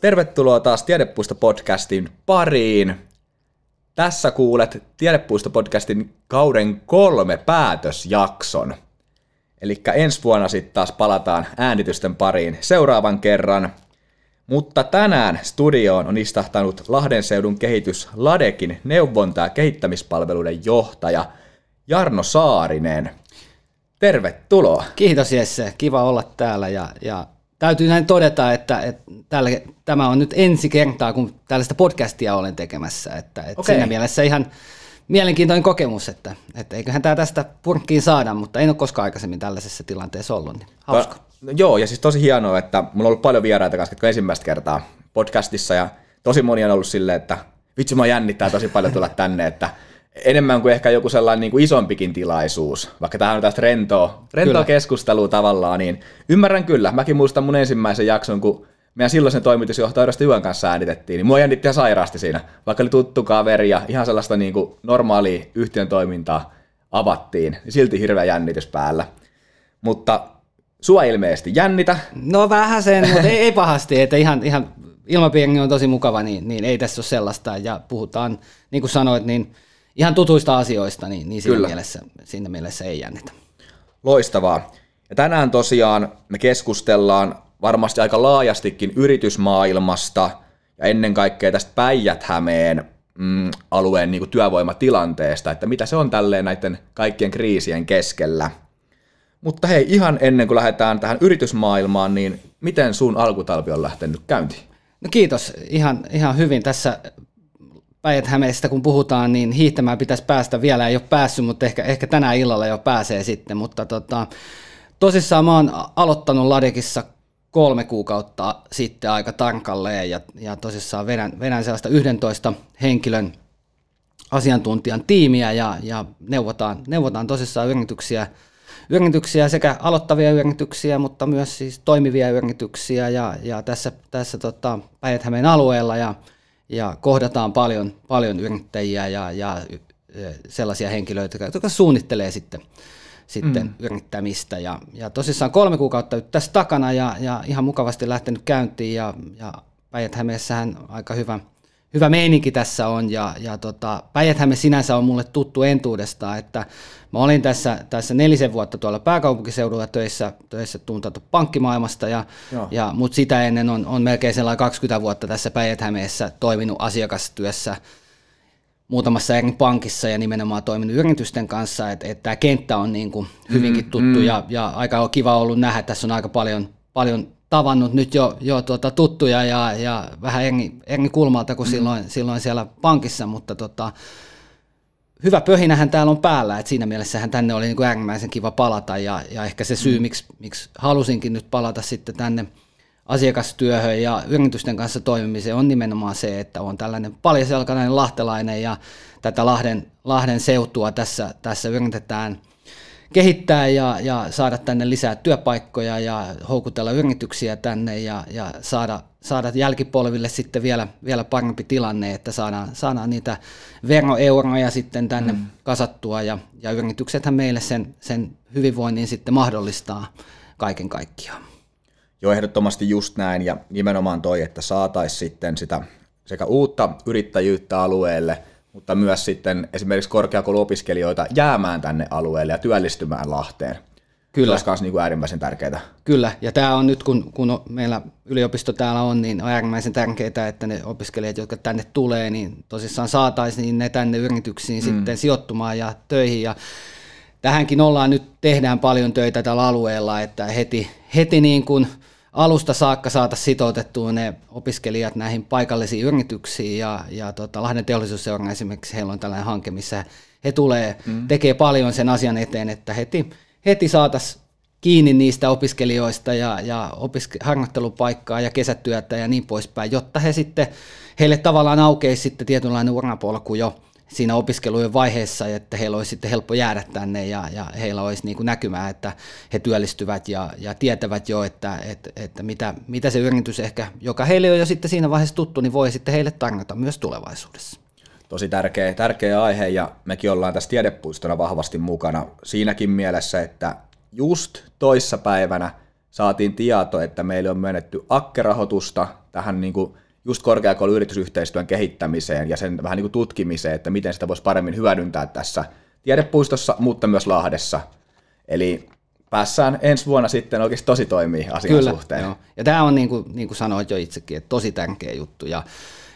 Tervetuloa taas Tiedepuisto-podcastin pariin. Tässä kuulet Tiedepuisto-podcastin kauden kolme päätösjakson. Eli ensi vuonna sitten taas palataan äänitysten pariin seuraavan kerran. Mutta tänään studioon on istahtanut Lahden seudun kehitys Ladekin neuvonta- ja kehittämispalveluiden johtaja Jarno Saarinen. Tervetuloa. Kiitos Jesse, kiva olla täällä ja, ja täytyy näin todeta, että, että tällä, tämä on nyt ensi kertaa, kun tällaista podcastia olen tekemässä, että, että Okei. siinä mielessä ihan mielenkiintoinen kokemus, että, että eiköhän tämä tästä purkkiin saada, mutta en ole koskaan aikaisemmin tällaisessa tilanteessa ollut, niin hauska. No, joo, ja siis tosi hienoa, että mulla on ollut paljon vieraita kanssa, jotka ensimmäistä kertaa podcastissa, ja tosi moni on ollut silleen, että vitsi mä jännittää tosi paljon tulla tänne, että enemmän kuin ehkä joku sellainen niin kuin isompikin tilaisuus, vaikka tähän on tästä rentoa, rentoa Kyllä. keskustelua tavallaan, niin ymmärrän kyllä. Mäkin muistan mun ensimmäisen jakson, kun meidän silloisen toimitusjohtaja Oresta Juan kanssa äänitettiin, niin mua jännitti ihan sairaasti siinä, vaikka oli tuttu kaveri ja ihan sellaista niin kuin normaalia yhtiön toimintaa avattiin, niin silti hirveä jännitys päällä. Mutta sua ilmeisesti jännitä. No vähän sen, mutta ei, ei pahasti, että ihan, ihan ilmapiiri on tosi mukava, niin, niin ei tässä ole sellaista, ja puhutaan, niin kuin sanoit, niin ihan tutuista asioista, niin, niin siinä, Kyllä. mielessä, siinä mielessä ei jännitä. Loistavaa. Ja tänään tosiaan me keskustellaan varmasti aika laajastikin yritysmaailmasta ja ennen kaikkea tästä Päijät-Hämeen mm, alueen niin kuin työvoimatilanteesta, että mitä se on tälleen näiden kaikkien kriisien keskellä. Mutta hei, ihan ennen kuin lähdetään tähän yritysmaailmaan, niin miten sun alkutalvi on lähtenyt käyntiin? No kiitos, ihan, ihan hyvin. Tässä Päijät-Hämeestä kun puhutaan, niin hiihtämään pitäisi päästä. Vielä ei ole päässyt, mutta ehkä, ehkä tänään illalla jo pääsee sitten. Mutta tota, tosissaan mä oon aloittanut Ladekissa kolme kuukautta sitten aika tarkalleen ja, ja tosissaan vedän, vedän sellaista 11 henkilön asiantuntijan tiimiä ja, ja neuvotaan, neuvotaan tosissaan yrityksiä, yrityksiä, sekä aloittavia yrityksiä, mutta myös siis toimivia yrityksiä ja, ja tässä, tässä tota päijät alueella ja, ja kohdataan paljon, paljon yrittäjiä ja, ja sellaisia henkilöitä, jotka suunnittelee sitten, sitten mm. yrittämistä. Ja, ja tosissaan kolme kuukautta nyt tässä takana ja, ja ihan mukavasti lähtenyt käyntiin ja, ja päijät aika hyvä, hyvä meininki tässä on ja, ja tota, päijät sinänsä on mulle tuttu entuudestaan, että mä olin tässä, tässä nelisen vuotta tuolla pääkaupunkiseudulla töissä, töissä tuntettu pankkimaailmasta, ja, Joo. ja, mutta sitä ennen on, on melkein sellainen 20 vuotta tässä päijät toiminut asiakastyössä muutamassa eri pankissa ja nimenomaan toiminut yritysten kanssa, että, että tämä kenttä on niin kuin hyvinkin tuttu mm, ja, ja aika on kiva ollut nähdä, tässä on aika paljon, paljon tavannut nyt jo, jo tuota, tuttuja ja, ja vähän eri, eri kulmalta kuin mm. silloin, silloin siellä pankissa, mutta tota, hyvä pöhinähän täällä on päällä, että siinä mielessähän tänne oli niin kuin äärimmäisen kiva palata ja, ja ehkä se syy, mm. miksi, miksi halusinkin nyt palata sitten tänne asiakastyöhön ja yritysten kanssa toimimiseen on nimenomaan se, että on tällainen paljaselkainen lahtelainen ja tätä Lahden, Lahden seutua tässä, tässä yritetään kehittää ja, ja saada tänne lisää työpaikkoja ja houkutella yrityksiä tänne ja, ja saada, saada jälkipolville sitten vielä, vielä parempi tilanne, että saadaan, saadaan niitä veroeuroja sitten tänne mm. kasattua ja, ja yrityksethän meille sen, sen hyvinvoinnin sitten mahdollistaa kaiken kaikkiaan. Joo, ehdottomasti just näin, ja nimenomaan toi, että saataisiin sitten sitä sekä uutta yrittäjyyttä alueelle, mutta myös sitten esimerkiksi korkeakouluopiskelijoita jäämään tänne alueelle ja työllistymään Lahteen. Kyllä. Se olisi myös niin kuin äärimmäisen tärkeää. Kyllä, ja tämä on nyt, kun, kun meillä yliopisto täällä on, niin on äärimmäisen tärkeää, että ne opiskelijat, jotka tänne tulee, niin tosissaan saataisiin niin ne tänne yrityksiin mm. sitten sijoittumaan ja töihin. Ja tähänkin ollaan nyt, tehdään paljon töitä tällä alueella, että heti, heti niin kuin alusta saakka saata sitoutettua ne opiskelijat näihin paikallisiin yrityksiin ja, ja tota, Lahden teollisuusseura esimerkiksi heillä on tällainen hanke, missä he tulee, mm. tekee paljon sen asian eteen, että heti, heti saataisiin kiinni niistä opiskelijoista ja, ja opiske- harjoittelupaikkaa ja kesätyötä ja niin poispäin, jotta he sitten, heille tavallaan aukeisi sitten tietynlainen urapolku jo siinä opiskelujen vaiheessa, että heillä olisi sitten helppo jäädä tänne ja, ja heillä olisi niin kuin näkymää, että he työllistyvät ja, ja tietävät jo, että, että, että mitä, mitä se yritys ehkä, joka heille on jo sitten siinä vaiheessa tuttu, niin voi sitten heille tarjota myös tulevaisuudessa. Tosi tärkeä, tärkeä aihe ja mekin ollaan tässä tiedepuistona vahvasti mukana siinäkin mielessä, että just toissapäivänä saatiin tieto, että meille on myönnetty akkerahoitusta tähän niin kuin just korkeakouluyritysyhteistyön kehittämiseen ja sen vähän niin kuin tutkimiseen, että miten sitä voisi paremmin hyödyntää tässä tiedepuistossa, mutta myös Lahdessa. Eli päässään ensi vuonna sitten oikeasti tosi toimii asian Kyllä, suhteen. Joo. Ja tämä on niin kuin, niin kuin sanoit jo itsekin, että tosi tärkeä juttu. Ja,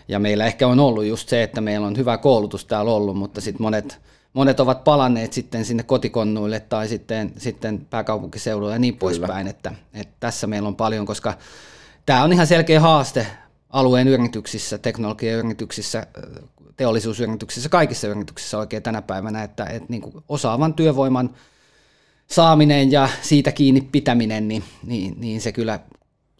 ja meillä ehkä on ollut just se, että meillä on hyvä koulutus täällä ollut, mutta sitten monet, monet ovat palanneet sitten sinne kotikonnuille tai sitten, sitten pääkaupunkiseudulle ja niin poispäin, että, että tässä meillä on paljon, koska tämä on ihan selkeä haaste alueen yrityksissä, teknologiayrityksissä, teollisuusyrityksissä, kaikissa yrityksissä oikein tänä päivänä, että, että niin kuin osaavan työvoiman saaminen ja siitä kiinni pitäminen, niin, niin, niin se kyllä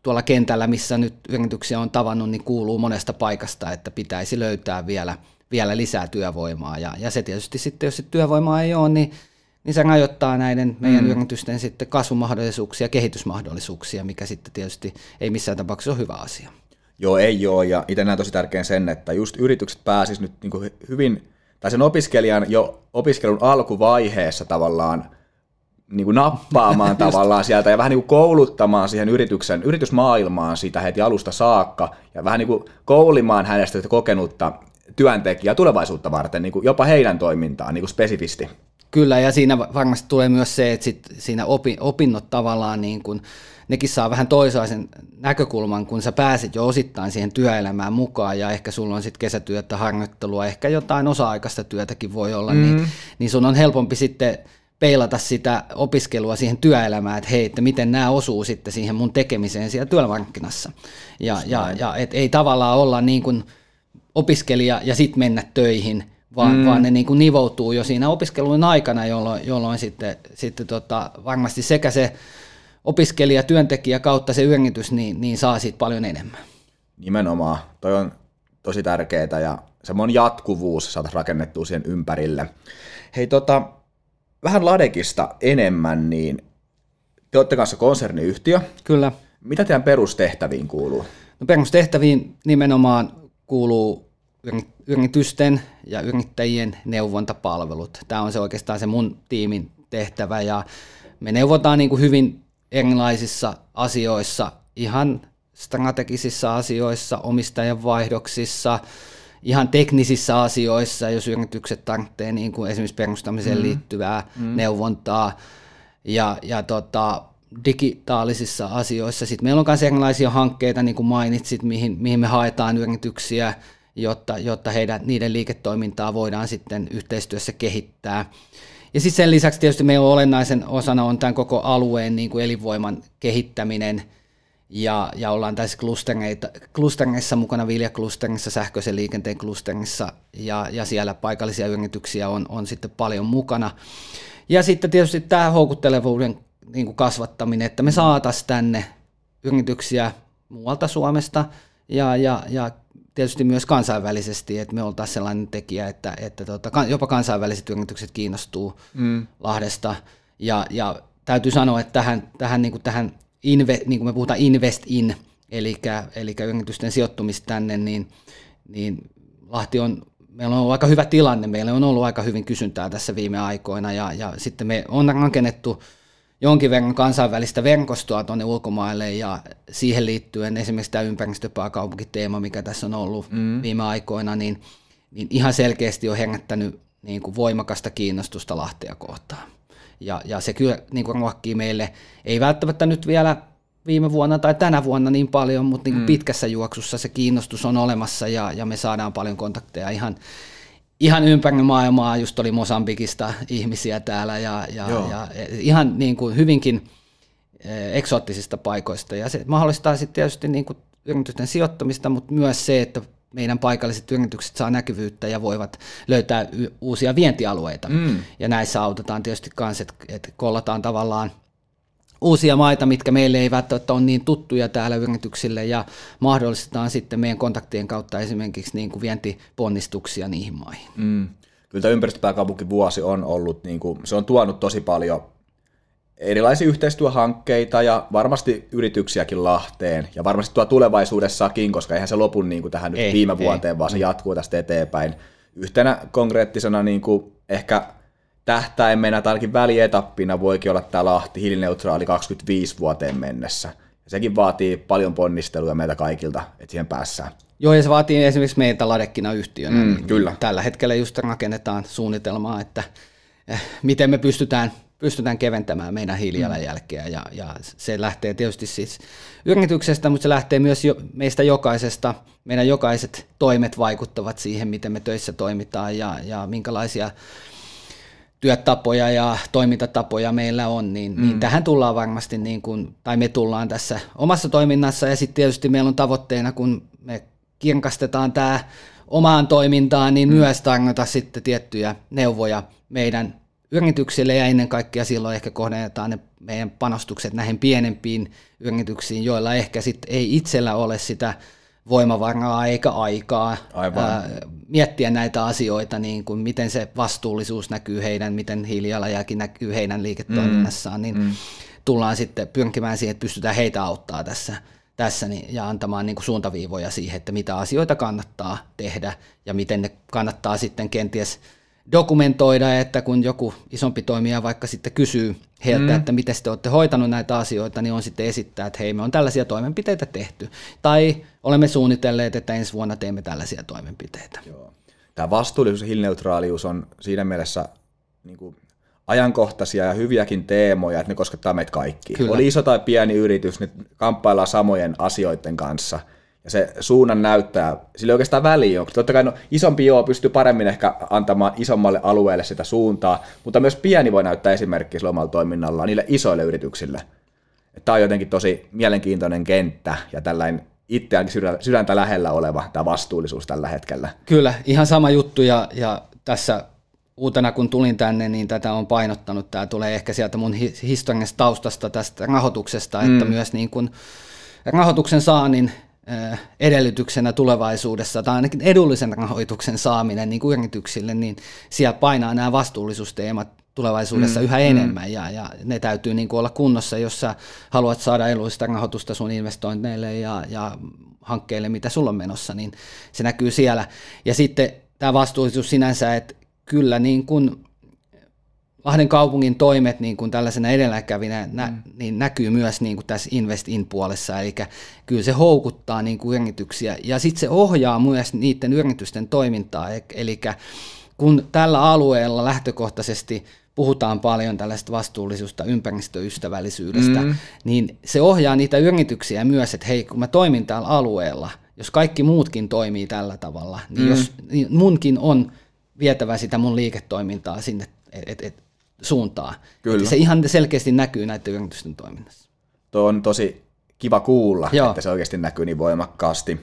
tuolla kentällä, missä nyt yrityksiä on tavannut, niin kuuluu monesta paikasta, että pitäisi löytää vielä, vielä lisää työvoimaa. Ja, ja se tietysti sitten, jos työvoimaa ei ole, niin, niin se rajoittaa näiden meidän mm. yritysten sitten kasvumahdollisuuksia, kehitysmahdollisuuksia, mikä sitten tietysti ei missään tapauksessa ole hyvä asia. Joo, ei ole, ja itse näen tosi tärkeän sen, että just yritykset pääsisivät nyt niin hyvin, tai sen opiskelijan jo opiskelun alkuvaiheessa tavallaan niin kuin nappaamaan tavallaan sieltä ja vähän niin kuin kouluttamaan siihen yrityksen, yritysmaailmaan sitä heti alusta saakka ja vähän niin kuin koulimaan hänestä kokenutta työntekijää tulevaisuutta varten, niin kuin jopa heidän toimintaan niin kuin spesifisti. Kyllä, ja siinä varmasti tulee myös se, että sit siinä opi, opinnot tavallaan niin kuin, nekin saa vähän toisaisen näkökulman, kun sä pääsit jo osittain siihen työelämään mukaan ja ehkä sulla on sitten kesätyötä, harjoittelua, ehkä jotain osa-aikaista työtäkin voi olla, niin, mm. niin, niin sun on helpompi sitten peilata sitä opiskelua siihen työelämään, että hei, että miten nämä osuu sitten siihen mun tekemiseen siellä työmarkkinassa. Ja, ja, ja et ei tavallaan olla niin kuin opiskelija ja sitten mennä töihin, vaan, mm. vaan ne niin kuin nivoutuu jo siinä opiskelun aikana, jolloin, jolloin sitten, sitten tota, varmasti sekä se opiskelija, työntekijä kautta se yritys, niin, niin saa siitä paljon enemmän. Nimenomaan. Toi on tosi tärkeää ja semmoinen jatkuvuus saataisiin rakennettua siihen ympärille. Hei tota, vähän Ladekista enemmän, niin te olette kanssa konserniyhtiö. Kyllä. Mitä teidän perustehtäviin kuuluu? No perustehtäviin nimenomaan kuuluu yritysten ja yrittäjien neuvontapalvelut. Tämä on se oikeastaan se mun tiimin tehtävä ja me neuvotaan niin kuin hyvin erilaisissa asioissa, ihan strategisissa asioissa, omistajan vaihdoksissa, ihan teknisissä asioissa, jos yritykset tarvitsee niin kuin esimerkiksi perustamiseen mm. liittyvää mm. neuvontaa ja, ja tota, digitaalisissa asioissa. Sitten meillä on myös erilaisia hankkeita, niin kuin mainitsit, mihin, mihin me haetaan yrityksiä, jotta, jotta heidän, niiden liiketoimintaa voidaan sitten yhteistyössä kehittää. Ja sitten sen lisäksi tietysti meillä olennaisen osana on tämän koko alueen niin kuin elinvoiman kehittäminen – ja, ja ollaan tässä klustereissa mukana, viljaklusterissa, sähköisen liikenteen klusterissa, ja, ja siellä paikallisia yrityksiä on, on sitten paljon mukana. Ja sitten tietysti tämä houkuttelevuuden niin kuin kasvattaminen, että me saataisiin tänne yrityksiä muualta Suomesta. Ja, ja, ja tietysti myös kansainvälisesti, että me oltaisiin sellainen tekijä, että, että tota, jopa kansainväliset yritykset kiinnostuu mm. Lahdesta. Ja, ja täytyy sanoa, että tähän, tähän, niin kuin tähän inve, niin kuin me puhutaan invest in, eli, eli yritysten sijoittumista tänne, niin, niin Lahti on, meillä on ollut aika hyvä tilanne, meillä on ollut aika hyvin kysyntää tässä viime aikoina, ja, ja sitten me on rakennettu jonkin verran kansainvälistä verkostoa tuonne ulkomaille, ja siihen liittyen esimerkiksi tämä ympäristöpääkaupunkiteema, mikä tässä on ollut mm. viime aikoina, niin, niin ihan selkeästi on herättänyt niin kuin voimakasta kiinnostusta Lahtea kohtaan. Ja, ja se kyllä niin kuin ruokkii meille, ei välttämättä nyt vielä viime vuonna tai tänä vuonna niin paljon, mutta niin kuin mm. pitkässä juoksussa se kiinnostus on olemassa ja, ja me saadaan paljon kontakteja ihan, ihan ympäri maailmaa. Just oli Mosambikista ihmisiä täällä ja, ja, ja ihan niin kuin hyvinkin eh, eksoottisista paikoista. Ja se mahdollistaa sitten tietysti niin kuin yritysten sijoittamista, mutta myös se, että meidän paikalliset yritykset saa näkyvyyttä ja voivat löytää uusia vientialueita. Mm. Ja näissä autetaan tietysti myös, että, että kollataan tavallaan uusia maita, mitkä meille ei välttämättä ole niin tuttuja täällä yrityksille ja mahdollistetaan sitten meidän kontaktien kautta esimerkiksi niin kuin vientiponnistuksia niihin maihin. Mm. Kyllä tämä ympäristöpääkaupunkivuosi on ollut, niin kuin, se on tuonut tosi paljon erilaisia yhteistyöhankkeita ja varmasti yrityksiäkin Lahteen ja varmasti tuo tulevaisuudessakin, koska eihän se lopu niin kuin tähän nyt ei, viime vuoteen, ei. vaan se jatkuu tästä eteenpäin. Yhtenä konkreettisena niin kuin ehkä tähtäimenä tai ainakin välietappina voikin olla tämä Lahti hiilineutraali 25 vuoteen mennessä. Ja sekin vaatii paljon ponnisteluja meiltä kaikilta, että siihen päässään. Joo, ja se vaatii esimerkiksi meitä Ladekina yhtiönä. Mm, niin kyllä. Tällä hetkellä just rakennetaan suunnitelmaa, että eh, miten me pystytään, pystytään keventämään meidän hiilijalanjälkeä. Ja, ja se lähtee tietysti siis yrityksestä, mutta se lähtee myös jo, meistä jokaisesta. Meidän jokaiset toimet vaikuttavat siihen, miten me töissä toimitaan ja, ja minkälaisia työtapoja ja toimintatapoja meillä on, niin, mm. niin tähän tullaan varmasti, niin kuin, tai me tullaan tässä omassa toiminnassa, ja sitten tietysti meillä on tavoitteena, kun me kirkastetaan tämä omaan toimintaan, niin mm. myös tarjota sitten tiettyjä neuvoja meidän yrityksille, ja ennen kaikkea silloin ehkä kohdennetaan ne meidän panostukset näihin pienempiin yrityksiin, joilla ehkä sitten ei itsellä ole sitä voimavaraa eikä aikaa Aivan. ää, miettiä näitä asioita, niin kuin miten se vastuullisuus näkyy heidän, miten hiilijalanjälki näkyy heidän liiketoiminnassaan, niin mm. tullaan sitten pyrkimään siihen, että pystytään heitä auttaa tässä, tässä niin, ja antamaan niin kuin suuntaviivoja siihen, että mitä asioita kannattaa tehdä ja miten ne kannattaa sitten kenties dokumentoida, että kun joku isompi toimija vaikka sitten kysyy heiltä, mm. että miten te olette hoitanut näitä asioita, niin on sitten esittää, että hei, me on tällaisia toimenpiteitä tehty. Tai olemme suunnitelleet, että ensi vuonna teemme tällaisia toimenpiteitä. Joo. Tämä vastuullisuus ja hiilineutraalius on siinä mielessä niin kuin ajankohtaisia ja hyviäkin teemoja, että ne koskettaa meitä kaikki. Kyllä. Oli iso tai pieni yritys, ne kamppaillaan samojen asioiden kanssa. Ja se suunnan näyttää, sillä ei oikeastaan väliä. Totta kai no, isompi joo pystyy paremmin ehkä antamaan isommalle alueelle sitä suuntaa, mutta myös pieni voi näyttää esimerkkiä sillä omalla toiminnallaan niille isoille yrityksille. Tämä on jotenkin tosi mielenkiintoinen kenttä ja tällainen itseäänkin sydän- sydäntä lähellä oleva tämä vastuullisuus tällä hetkellä. Kyllä, ihan sama juttu ja, ja tässä uutena kun tulin tänne, niin tätä on painottanut. Tämä tulee ehkä sieltä mun hi- historiallisesta taustasta tästä rahoituksesta, mm. että myös niin kuin rahoituksen saannin edellytyksenä tulevaisuudessa, tai ainakin edullisen rahoituksen saaminen niin kuin yrityksille, niin siellä painaa nämä vastuullisuusteemat tulevaisuudessa mm, yhä enemmän, ja, ja ne täytyy niin kuin olla kunnossa, jos sä haluat saada edullista rahoitusta sun investoinneille ja, ja hankkeille, mitä sulla on menossa, niin se näkyy siellä. Ja sitten tämä vastuullisuus sinänsä, että kyllä niin kuin Lahden kaupungin toimet niin kuin tällaisena edelläkävinä nä, mm. niin näkyy myös niin kuin tässä Invest In-puolessa, eli kyllä se houkuttaa niin kuin yrityksiä, ja sitten se ohjaa myös niiden yritysten toimintaa, eli kun tällä alueella lähtökohtaisesti puhutaan paljon tällaista vastuullisuutta, ympäristöystävällisyydestä, mm. niin se ohjaa niitä yrityksiä myös, että hei, kun mä toimin täällä alueella, jos kaikki muutkin toimii tällä tavalla, niin, mm. jos, niin munkin on vietävä sitä mun liiketoimintaa sinne et, et, et, suuntaan. Kyllä. Et se ihan selkeästi näkyy näiden yritysten toiminnassa. Tuo on tosi kiva kuulla, Joo. että se oikeasti näkyy niin voimakkaasti.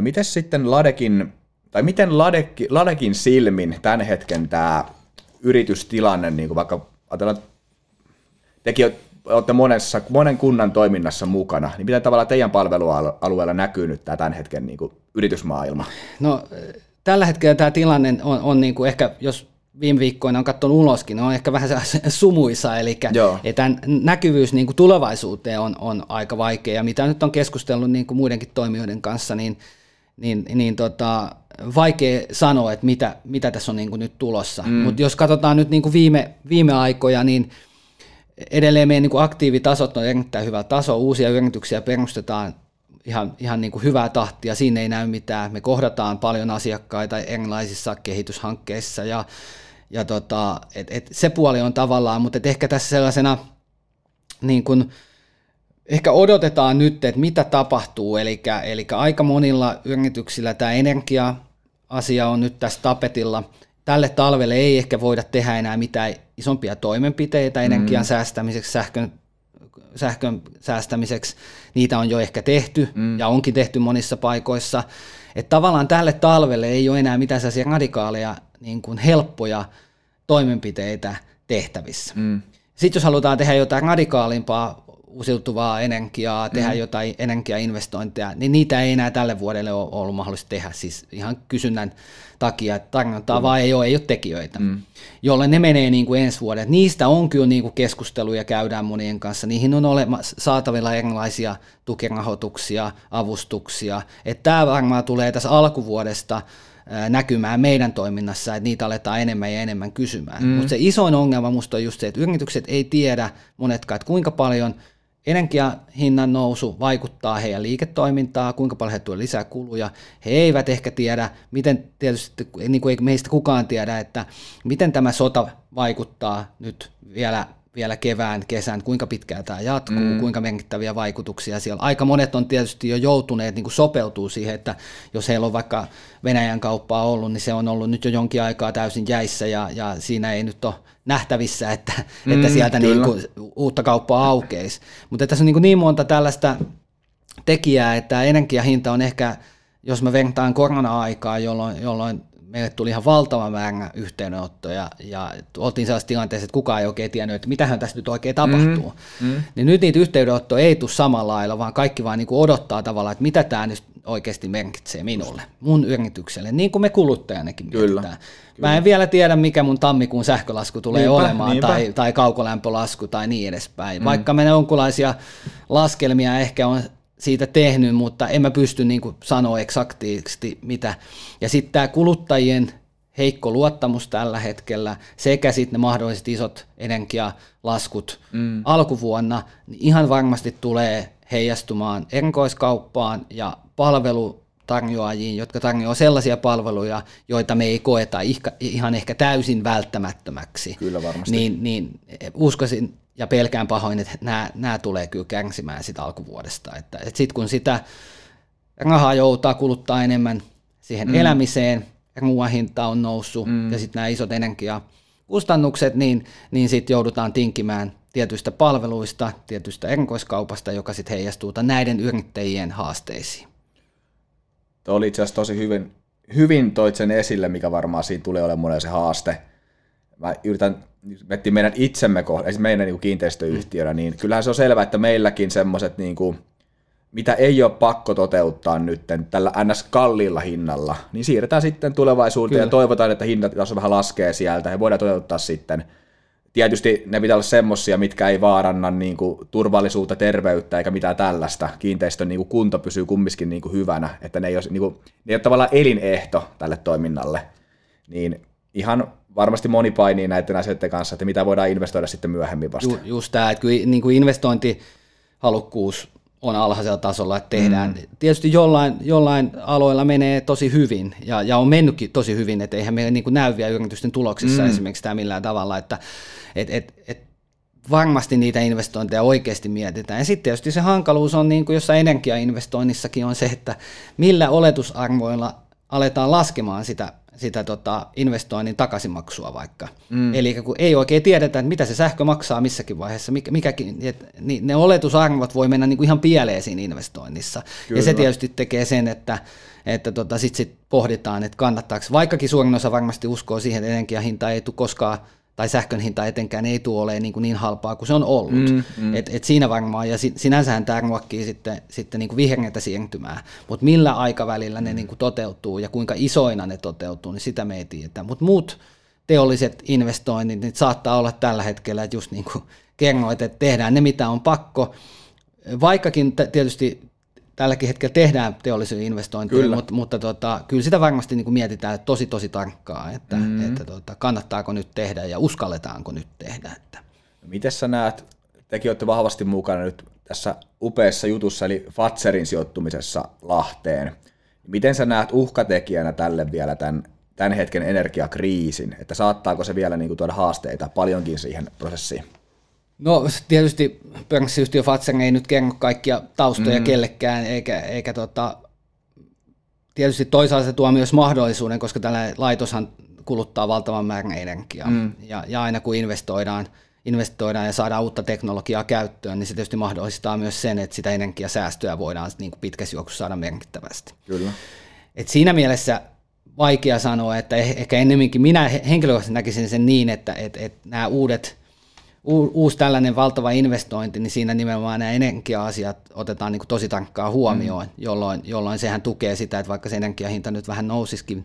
Miten sitten Ladekin, tai miten Ladekki, Ladekin silmin tämän hetken tämä yritystilanne, niin kuin vaikka ajatellaan, että tekin olette monessa, monen kunnan toiminnassa mukana, niin miten tavalla teidän palvelualueella näkyy nyt tämä tämän hetken niin kuin yritysmaailma? No tällä hetkellä tämä tilanne on, on niin kuin ehkä, jos viime viikkoina on katsonut uloskin, niin on ehkä vähän sumuisa, eli että näkyvyys niin kuin tulevaisuuteen on, on aika vaikea, ja mitä nyt on keskustellut niin kuin muidenkin toimijoiden kanssa, niin, niin, niin tota, vaikea sanoa, että mitä, mitä tässä on niin kuin nyt tulossa. Mm. Mutta jos katsotaan nyt niin kuin viime, viime aikoja, niin edelleen meidän niin kuin aktiivitasot on erittäin hyvä taso, uusia yrityksiä perustetaan ihan, ihan niin kuin hyvää tahtia, siinä ei näy mitään. Me kohdataan paljon asiakkaita erilaisissa kehityshankkeissa ja, ja tota, et, et se puoli on tavallaan, mutta et ehkä tässä sellaisena niin kuin, ehkä odotetaan nyt, että mitä tapahtuu, eli, eli aika monilla yrityksillä tämä energia-asia on nyt tässä tapetilla. Tälle talvelle ei ehkä voida tehdä enää mitään isompia toimenpiteitä energian mm. säästämiseksi, sähkön sähkön säästämiseksi, niitä on jo ehkä tehty mm. ja onkin tehty monissa paikoissa. Että tavallaan tälle talvelle ei ole enää mitään sellaisia radikaaleja, niin kuin helppoja toimenpiteitä tehtävissä. Mm. Sitten jos halutaan tehdä jotain radikaalimpaa uusiutuvaa energiaa, tehdä mm. jotain energiainvestointeja, niin niitä ei enää tälle vuodelle ole ollut mahdollista tehdä. Siis ihan kysynnän takia, että tarjontaa mm. vaan ei ole, ei ole tekijöitä, mm. jolle ne menee niin kuin ensi vuodet. Niistä on kyllä niin kuin keskusteluja käydään monien kanssa. Niihin on olema, saatavilla erilaisia tukirahoituksia, avustuksia. Että tämä varmaan tulee tässä alkuvuodesta näkymään meidän toiminnassa, että niitä aletaan enemmän ja enemmän kysymään. Mm. Mutta se isoin ongelma musta on just se, että yritykset ei tiedä monetkaan, että kuinka paljon energiahinnan nousu vaikuttaa heidän liiketoimintaa, kuinka paljon he tuovat lisää kuluja. He eivät ehkä tiedä, miten tietysti, niin kuin ei meistä kukaan tiedä, että miten tämä sota vaikuttaa nyt vielä vielä kevään, kesän, kuinka pitkään tämä jatkuu, mm. kuinka merkittäviä vaikutuksia siellä. Aika monet on tietysti jo joutuneet niin sopeutuu siihen, että jos heillä on vaikka Venäjän kauppaa ollut, niin se on ollut nyt jo jonkin aikaa täysin jäissä ja, ja siinä ei nyt ole nähtävissä, että, mm, että sieltä niin kuin uutta kauppaa aukeisi. Mutta tässä on niin, niin monta tällaista tekijää, että energiahinta on ehkä, jos mä vertaan korona-aikaa, jolloin, jolloin meille tuli ihan valtava määrä yhteydenottoja ja oltiin sellaisessa tilanteessa, että kukaan ei oikein tiennyt, että mitähän tässä nyt oikein tapahtuu. Mm, mm. Niin nyt niitä yhteydenottoja ei tule samalla lailla, vaan kaikki vaan niin kuin odottaa tavallaan, että mitä tämä nyt oikeasti merkitsee minulle, mun yritykselle, niin kuin me kuluttajanakin Kyllä. mietitään. Mä en vielä tiedä, mikä mun tammikuun sähkölasku tulee niinpä, olemaan, niinpä. Tai, tai kaukolämpölasku tai niin edespäin. Mm. Vaikka me jonkunlaisia laskelmia ehkä on siitä tehnyt, mutta en mä pysty niin kuin sanoa eksaktiisesti mitä. Ja sitten tämä kuluttajien heikko luottamus tällä hetkellä sekä sitten ne mahdolliset isot energialaskut mm. alkuvuonna, niin ihan varmasti tulee heijastumaan erikoiskauppaan ja palvelutarjoajiin, jotka tarjoavat sellaisia palveluja, joita me ei koeta ihan ehkä täysin välttämättömäksi. Kyllä varmasti. Niin, niin uskoisin, ja pelkään pahoin, että nämä, nämä tulee kyllä kärsimään sitä alkuvuodesta. Että, että sitten kun sitä rahaa joutaa kuluttaa enemmän siihen mm. elämiseen, ruoan hinta on noussut mm. ja sitten nämä isot energiakustannukset, niin, niin sitten joudutaan tinkimään tietyistä palveluista, tietystä erikoiskaupasta, joka sitten heijastuu näiden yrittäjien haasteisiin. Tuo oli itse asiassa tosi hyvin, hyvin toit sen esille, mikä varmaan siinä tulee olemaan se haaste. Mä yritän miettii meidän itsemme, esimerkiksi meidän niin kiinteistöyhtiönä, niin kyllähän se on selvää, että meilläkin semmoiset, niin kuin, mitä ei ole pakko toteuttaa nyt tällä ns. kalliilla hinnalla, niin siirretään sitten tulevaisuuteen Kyllä. ja toivotaan, että hinnat taas vähän laskee sieltä ja voidaan toteuttaa sitten. Tietysti ne pitää olla semmoisia, mitkä ei vaaranna niin kuin, turvallisuutta, terveyttä eikä mitään tällaista. Kiinteistön niin kuin, kunto pysyy kumminkin niin kuin, hyvänä, että ne ei, ole, niin kuin, ne ei ole tavallaan elinehto tälle toiminnalle. Niin ihan varmasti moni painii näiden asioiden kanssa, että mitä voidaan investoida sitten myöhemmin vasta. Ju, just tämä, että kyllä niin kuin investointihalukkuus on alhaisella tasolla, että tehdään. Mm. Tietysti jollain, jollain aloilla menee tosi hyvin, ja, ja on mennytkin tosi hyvin, että eihän meillä niin näy vielä yritysten tuloksissa mm. esimerkiksi tämä millään tavalla, että et, et, et varmasti niitä investointeja oikeasti mietitään. Ja sitten tietysti se hankaluus on, niin kuin jossain energiainvestoinnissakin on se, että millä oletusarvoilla aletaan laskemaan sitä sitä tota, investoinnin takaisinmaksua vaikka. Mm. Eli kun ei oikein tiedetä, että mitä se sähkö maksaa missäkin vaiheessa, mikä, mikäkin, et, niin ne oletusarvot voi mennä niin kuin ihan pieleen siinä investoinnissa. Kyllä. Ja se tietysti tekee sen, että, että tota, sitten sit pohditaan, että kannattaako, vaikkakin suurin osa varmasti uskoo siihen, että energiahinta ei tule koskaan tai sähkön hinta etenkään ei tule olemaan niin, kuin niin halpaa kuin se on ollut. Mm, mm. Et, et siinä varmaan, ja sinänsähän tämä ruokkii sitten, sitten niin kuin vihreätä siirtymää, mutta millä aikavälillä ne niin kuin toteutuu ja kuinka isoina ne toteutuu, niin sitä me ei tiedä. Mutta muut teolliset investoinnit, niin saattaa olla tällä hetkellä, että just niin kuin kerroit, että tehdään ne, mitä on pakko, vaikkakin tietysti tälläkin hetkellä tehdään teollisuuden investointeja, kyllä. mutta, mutta tota, kyllä sitä varmasti niin kuin mietitään tosi tosi tarkkaan, että, mm. että tota, kannattaako nyt tehdä ja uskalletaanko nyt tehdä. Että. No miten sä näet, tekin olette vahvasti mukana nyt tässä upeassa jutussa, eli Fatserin sijoittumisessa Lahteen. Miten sä näet uhkatekijänä tälle vielä tämän, tämän hetken energiakriisin, että saattaako se vielä niin kuin tuoda haasteita paljonkin siihen prosessiin? No tietysti pörssiyhtiö Fatser ei nyt kerro kaikkia taustoja mm. kellekään, eikä, eikä tota, tietysti toisaalta se tuo myös mahdollisuuden, koska tällä laitoshan kuluttaa valtavan määrän energiaa. Mm. Ja, ja aina kun investoidaan, investoidaan ja saadaan uutta teknologiaa käyttöön, niin se tietysti mahdollistaa myös sen, että sitä energiasäästöä voidaan niin kuin pitkässä juoksussa saada merkittävästi. Kyllä. Et siinä mielessä vaikea sanoa, että eh, ehkä ennemminkin minä henkilökohtaisesti näkisin sen niin, että, että, että nämä uudet – uusi tällainen valtava investointi, niin siinä nimenomaan nämä energia-asiat otetaan niin kuin tosi tarkkaan huomioon, mm. jolloin, jolloin sehän tukee sitä, että vaikka se energiahinta nyt vähän nousisikin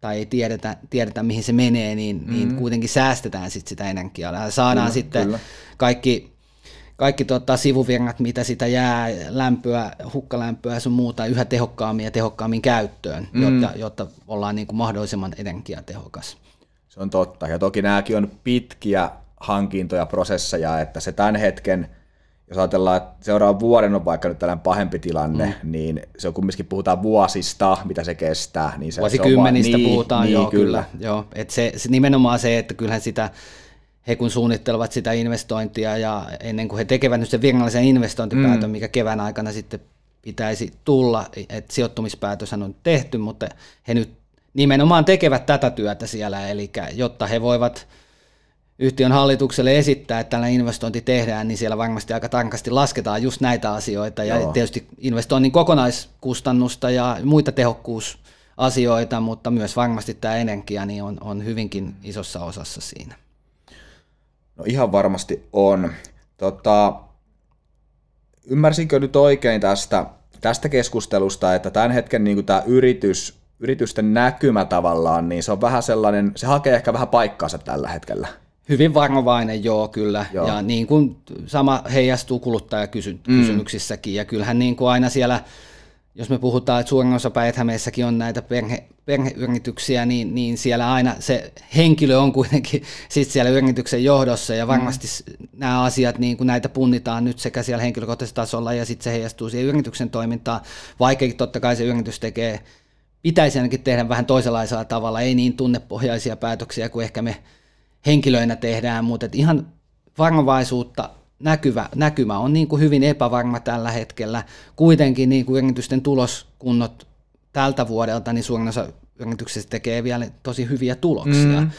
tai ei tiedetä, tiedetä mihin se menee, niin, niin mm. niin kuitenkin säästetään sit sitä energiaa. Ja saadaan kyllä, sitten kyllä. kaikki kaikki tota, sivuvirrat, mitä sitä jää, lämpöä, hukkalämpöä sun muuta yhä tehokkaammin ja tehokkaammin käyttöön, mm. jotta, jotta ollaan niin kuin mahdollisimman energiatehokas. Se on totta. Ja toki nämäkin on pitkiä hankintoja, prosesseja, että se tämän hetken, jos ajatellaan, että seuraavan vuoden on vaikka nyt tällainen pahempi tilanne, mm. niin se on kumminkin puhutaan vuosista, mitä se kestää. Niin se, Vuosikymmenistä se on vaan, niin, puhutaan, niin, joo, kyllä. kyllä. Joo. Et se, se, nimenomaan se, että kyllähän sitä he kun suunnittelevat sitä investointia ja ennen kuin he tekevät nyt sen virallisen investointipäätön, mm. mikä kevään aikana sitten pitäisi tulla, että sijoittumispäätös on tehty, mutta he nyt nimenomaan tekevät tätä työtä siellä, eli jotta he voivat yhtiön hallitukselle esittää, että tällainen investointi tehdään, niin siellä varmasti aika tarkasti lasketaan just näitä asioita ja Joo. tietysti investoinnin kokonaiskustannusta ja muita tehokkuusasioita, mutta myös varmasti tämä energia niin on, on hyvinkin isossa osassa siinä. No ihan varmasti on. Tota, ymmärsinkö nyt oikein tästä, tästä keskustelusta, että tämän hetken niin tämä yritys, yritysten näkymä tavallaan, niin se on vähän sellainen, se hakee ehkä vähän paikkaansa tällä hetkellä. Hyvin varovainen, joo, kyllä. Joo. Ja niin kuin sama heijastuu kuluttajakysymyksissäkin. Mm. Ja kyllähän niin kuin aina siellä jos me puhutaan, että suurin osa päijät on näitä perhe, perheyrityksiä, niin, niin siellä aina se henkilö on kuitenkin sit siellä yrityksen johdossa ja varmasti mm. nämä asiat, niin kuin näitä punnitaan nyt sekä siellä henkilökohtaisella tasolla ja sitten se heijastuu siihen yrityksen toimintaan, vaikkakin totta kai se yritys tekee, pitäisi ainakin tehdä vähän toisenlaisella tavalla, ei niin tunnepohjaisia päätöksiä kuin ehkä me henkilöinä tehdään, mutta ihan varovaisuutta näkyvä, näkymä on niin kuin hyvin epävarma tällä hetkellä. Kuitenkin niin kuin yritysten tuloskunnot tältä vuodelta, niin suurin osa yrityksistä tekee vielä tosi hyviä tuloksia, mm.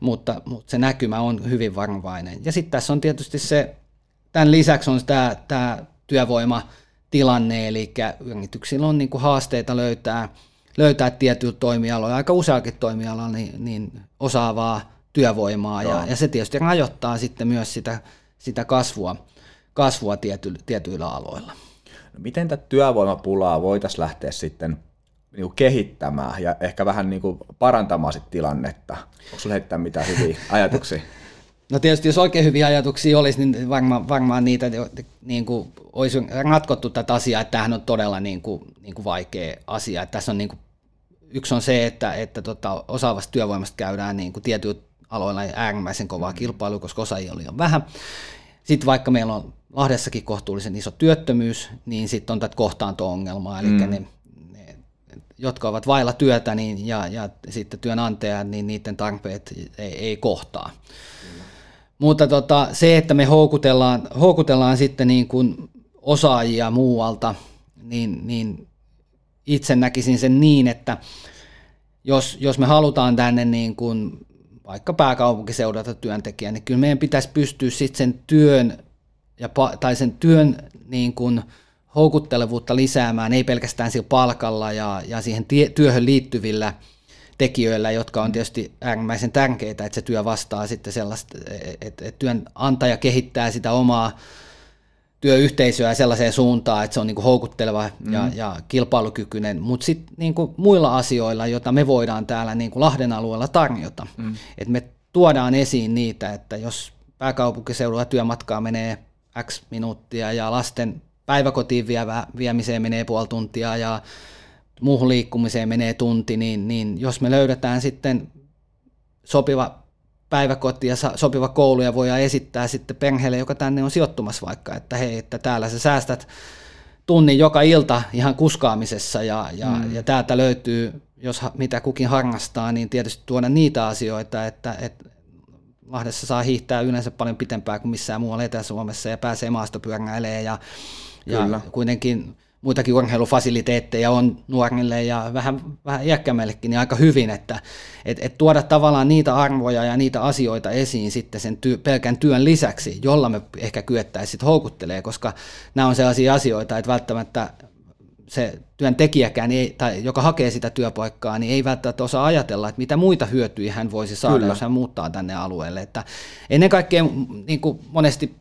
mutta, mutta se näkymä on hyvin varovainen. Ja sitten tässä on tietysti se, tämän lisäksi on tämä, tämä työvoimatilanne, eli yrityksillä on niin kuin haasteita löytää, löytää tietyillä toimialoilla, aika useakin toimialalla, niin, niin osaavaa työvoimaa, ja, ja se tietysti rajoittaa sitten myös sitä sitä kasvua, kasvua tiety, tietyillä aloilla. No miten tätä työvoimapulaa voitaisiin lähteä sitten niin kuin kehittämään ja ehkä vähän niin kuin parantamaan sit tilannetta? Onko sinulla heittää mitään hyviä ajatuksia? No tietysti jos oikein hyviä ajatuksia olisi, niin varmaan, varmaan niitä niin kuin olisi ratkottu tätä asiaa, että tämähän on todella niin kuin, niin kuin vaikea asia. Että tässä on niin kuin, yksi on se, että, että tota, osaavasta työvoimasta käydään niin kuin tietyillä aloilla äärimmäisen kovaa kilpailua, koska osaajia on liian vähän. Sitten vaikka meillä on Lahdessakin kohtuullisen iso työttömyys, niin sitten on tätä kohtaanto-ongelmaa, eli mm. ne, ne, jotka ovat vailla työtä niin, ja, ja sitten työnantajat, niin niiden tarpeet ei, ei kohtaa. Mm. Mutta tota, se, että me houkutellaan, houkutellaan sitten niin kuin osaajia muualta, niin, niin itse näkisin sen niin, että jos, jos me halutaan tänne niin kuin vaikka pääkaupunkiseudulta työntekijä, niin kyllä meidän pitäisi pystyä sitten sen työn, ja, tai sen työn niin kuin houkuttelevuutta lisäämään, ei pelkästään sillä palkalla ja, ja siihen tie, työhön liittyvillä tekijöillä, jotka on tietysti äärimmäisen tärkeitä, että se työ vastaa sitten sellaista, että, että työnantaja kehittää sitä omaa työyhteisöä sellaiseen suuntaan, että se on niin kuin houkutteleva mm. ja, ja kilpailukykyinen, mutta sitten niin muilla asioilla, joita me voidaan täällä niin kuin Lahden alueella tarjota, mm. että me tuodaan esiin niitä, että jos pääkaupunkiseudulla työmatkaa menee X minuuttia ja lasten päiväkotiin vievä, viemiseen menee puoli tuntia ja muuhun liikkumiseen menee tunti, niin, niin jos me löydetään sitten sopiva päiväkoti ja sopiva koulu ja voidaan esittää sitten perheelle, joka tänne on sijoittumassa vaikka, että hei, että täällä sä säästät tunnin joka ilta ihan kuskaamisessa ja, ja, mm. ja täältä löytyy, jos mitä kukin harrastaa, niin tietysti tuoda niitä asioita, että, että Lahdessa saa hiihtää yleensä paljon pitempään kuin missään muualla Etelä-Suomessa ja pääsee maastopyöräilemään ja, ja kuitenkin muitakin urheilufasiliteetteja on nuorille ja vähän, vähän iäkkämmillekin niin aika hyvin, että et, et tuoda tavallaan niitä arvoja ja niitä asioita esiin sitten sen työ, pelkän työn lisäksi, jolla me ehkä kyettäisiin houkuttelee, koska nämä on sellaisia asioita, että välttämättä se työntekijäkään, ei, tai joka hakee sitä työpaikkaa, niin ei välttämättä osaa ajatella, että mitä muita hyötyjä hän voisi saada, Kyllä. jos hän muuttaa tänne alueelle. Että ennen kaikkea niin kuin monesti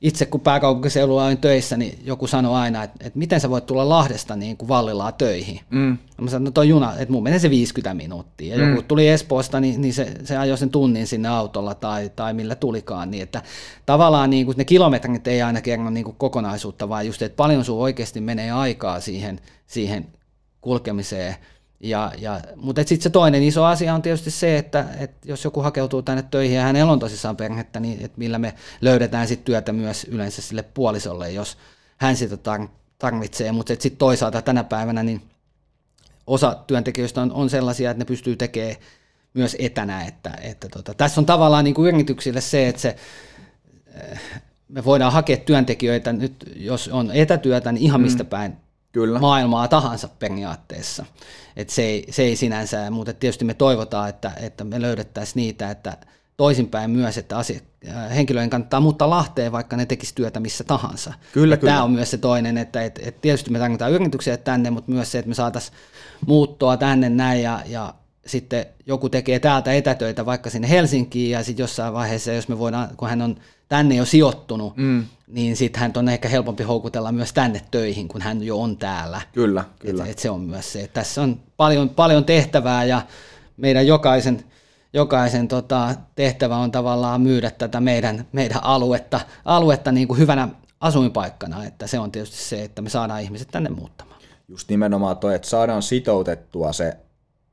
itse kun pääkaupunkiseudulla olin töissä, niin joku sanoi aina, että, että miten sä voit tulla Lahdesta niin kuin Vallilaa töihin. Mm. Ja mä sanoin, no toi juna, että mun menee se 50 minuuttia. Ja mm. joku tuli Espoosta, niin, niin se, se ajoi sen tunnin sinne autolla tai, tai millä tulikaan. Niin että tavallaan niin kuin ne kilometrit ei aina kerro niin kuin kokonaisuutta, vaan just, että paljon sun oikeasti menee aikaa siihen, siihen kulkemiseen – ja, ja, mutta sitten se toinen iso asia on tietysti se, että, että jos joku hakeutuu tänne töihin ja hänellä on tosissaan perhettä, niin että millä me löydetään sitten työtä myös yleensä sille puolisolle, jos hän sitä tarvitsee. Mutta sitten toisaalta tänä päivänä niin osa työntekijöistä on, on sellaisia, että ne pystyy tekemään myös etänä. Että, että tota, tässä on tavallaan niin kuin yrityksille se, että se, eh, me voidaan hakea työntekijöitä nyt, jos on etätyötä, niin ihan mistä mm. päin Kyllä. maailmaa tahansa periaatteessa. Et se, ei, se ei sinänsä, mutta tietysti me toivotaan, että, että me löydettäisiin niitä, että toisinpäin myös, että asia, äh, henkilöiden kannattaa muuttaa Lahteen, vaikka ne tekisivät työtä missä tahansa. Kyllä, kyllä. Tämä on myös se toinen, että, että, että tietysti me tarvitaan yrityksiä tänne, mutta myös se, että me saataisiin muuttoa tänne näin ja, ja sitten joku tekee täältä etätöitä vaikka sinne Helsinkiin ja sitten jossain vaiheessa, jos me voidaan, kun hän on tänne jo sijoittunut, mm. niin sitten hän on ehkä helpompi houkutella myös tänne töihin, kun hän jo on täällä. Kyllä, kyllä. Et, et se on myös se, että tässä on paljon, paljon tehtävää ja meidän jokaisen, jokaisen tota, tehtävä on tavallaan myydä tätä meidän, meidän aluetta, aluetta niin kuin hyvänä asuinpaikkana, että se on tietysti se, että me saadaan ihmiset tänne muuttamaan. Just nimenomaan toi, että saadaan sitoutettua se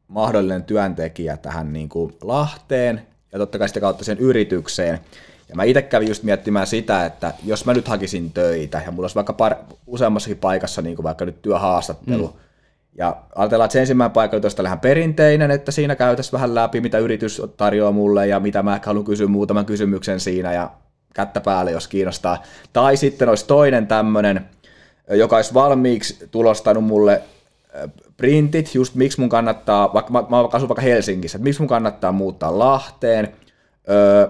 mahdollinen työntekijä tähän niin kuin Lahteen ja totta kai sitä kautta sen yritykseen. Ja mä itse kävin just miettimään sitä, että jos mä nyt hakisin töitä ja mulla olisi vaikka par, useammassakin paikassa niin kuin vaikka nyt työhaastattelu, mm. ja ajatellaan, että se ensimmäinen paikka on vähän perinteinen, että siinä käytäisiin vähän läpi, mitä yritys tarjoaa mulle ja mitä mä ehkä haluan kysyä muutaman kysymyksen siinä ja kättä päälle, jos kiinnostaa. Tai sitten olisi toinen tämmöinen, joka olisi valmiiksi tulostanut mulle printit, just miksi mun kannattaa, vaikka mä, mä asun vaikka Helsingissä, että miksi mun kannattaa muuttaa Lahteen, öö,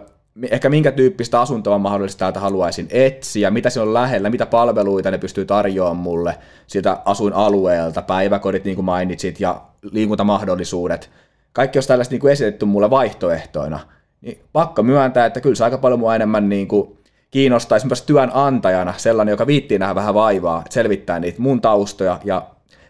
ehkä minkä tyyppistä asuntoa mahdollisesti täältä haluaisin etsiä, mitä siellä on lähellä, mitä palveluita ne pystyy tarjoamaan mulle siltä asuinalueelta, päiväkodit niin kuin mainitsit ja liikuntamahdollisuudet. Kaikki olisi tällaista niin kuin esitetty mulle vaihtoehtoina. Niin pakko myöntää, että kyllä se aika paljon mua enemmän niin kuin kiinnostaisi myös työnantajana sellainen, joka viittii nähdä vähän vaivaa, selvittää niitä mun taustoja ja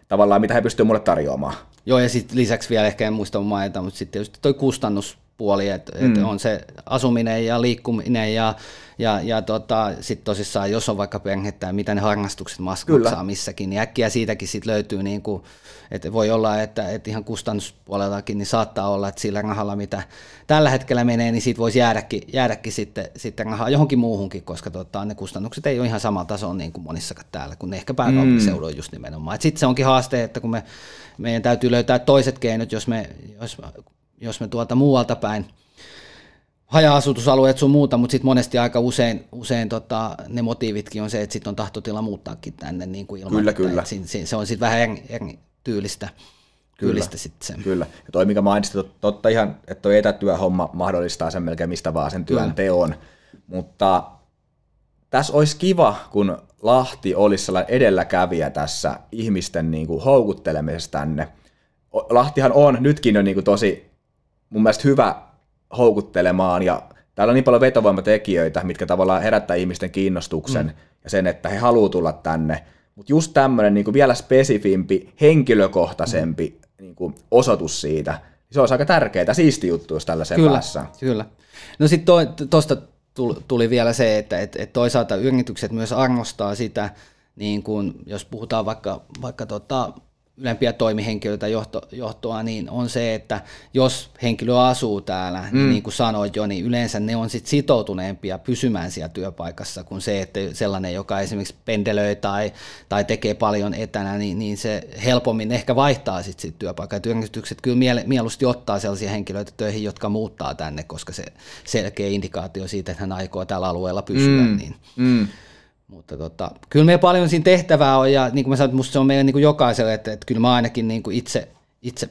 tavallaan mitä he pystyvät mulle tarjoamaan. Joo, ja sitten lisäksi vielä ehkä en muista mainita, mutta sitten tietysti toi kustannus puoli, että mm. et on se asuminen ja liikkuminen ja, ja, ja tota, sitten tosissaan, jos on vaikka perhettä, mitä ne harrastukset maksaa missäkin, niin äkkiä siitäkin sit löytyy, niin kuin, että voi olla, että, että ihan kustannuspuoleltakin niin saattaa olla, että sillä rahalla, mitä tällä hetkellä menee, niin siitä voisi jäädäkin, jäädäkin sitten, sitten rahaa johonkin muuhunkin, koska tota, ne kustannukset ei ole ihan samalla tasolla niin kuin monissakaan täällä, kun ne ehkä pääkaupunkiseudulla mm. just nimenomaan. Sitten se onkin haaste, että kun me, meidän täytyy löytää toiset keinot, jos me, jos jos me tuolta muualta päin haja-asutusalueet sun muuta, mutta sitten monesti aika usein, usein tota, ne motiivitkin on se, että sitten on tahtotila muuttaakin tänne niin kuin ilman, kyllä, että, kyllä. Että se, se on sitten vähän eri, eri tyylistä. Kyllä, sit se. kyllä. Ja toi, mikä mainitsit, totta ihan, että tuo etätyöhomma mahdollistaa sen melkein mistä vaan sen työn kyllä. teon, mutta tässä olisi kiva, kun Lahti olisi sellainen edelläkävijä tässä ihmisten niin kuin houkuttelemisessa tänne. Lahtihan on nytkin jo niin kuin tosi mun mielestä hyvä houkuttelemaan ja täällä on niin paljon vetovoimatekijöitä, mitkä tavallaan herättää ihmisten kiinnostuksen mm. ja sen, että he haluavat tulla tänne. Mutta just tämmöinen niin vielä spesifimpi, henkilökohtaisempi mm. niin kuin osoitus siitä, se olisi aika tärkeää, siisti juttu, jos tällaisen kyllä, päässä. Kyllä. No sitten tuosta tuli vielä se, että et, et toisaalta yritykset myös arvostaa sitä, niin kun, jos puhutaan vaikka, vaikka tota, ylempiä toimihenkilöitä johto, johtoa, niin on se, että jos henkilö asuu täällä, niin mm. niin, niin kuin sanoit jo, niin yleensä ne on sit sitoutuneempia pysymään siellä työpaikassa kuin se, että sellainen, joka esimerkiksi pendelöi tai, tai tekee paljon etänä, niin, niin se helpommin ehkä vaihtaa sitten sit työpaikkaa. Yritykset kyllä miele, mieluusti ottaa sellaisia henkilöitä töihin, jotka muuttaa tänne, koska se selkeä indikaatio siitä, että hän aikoo tällä alueella pysyä. Mm. Niin. Mm. Mutta tota, kyllä meillä paljon siinä tehtävää on, ja niin kuin mä sanoin, musta se on meidän niin kuin jokaiselle, että, että kyllä mä ainakin niin kuin itse, itse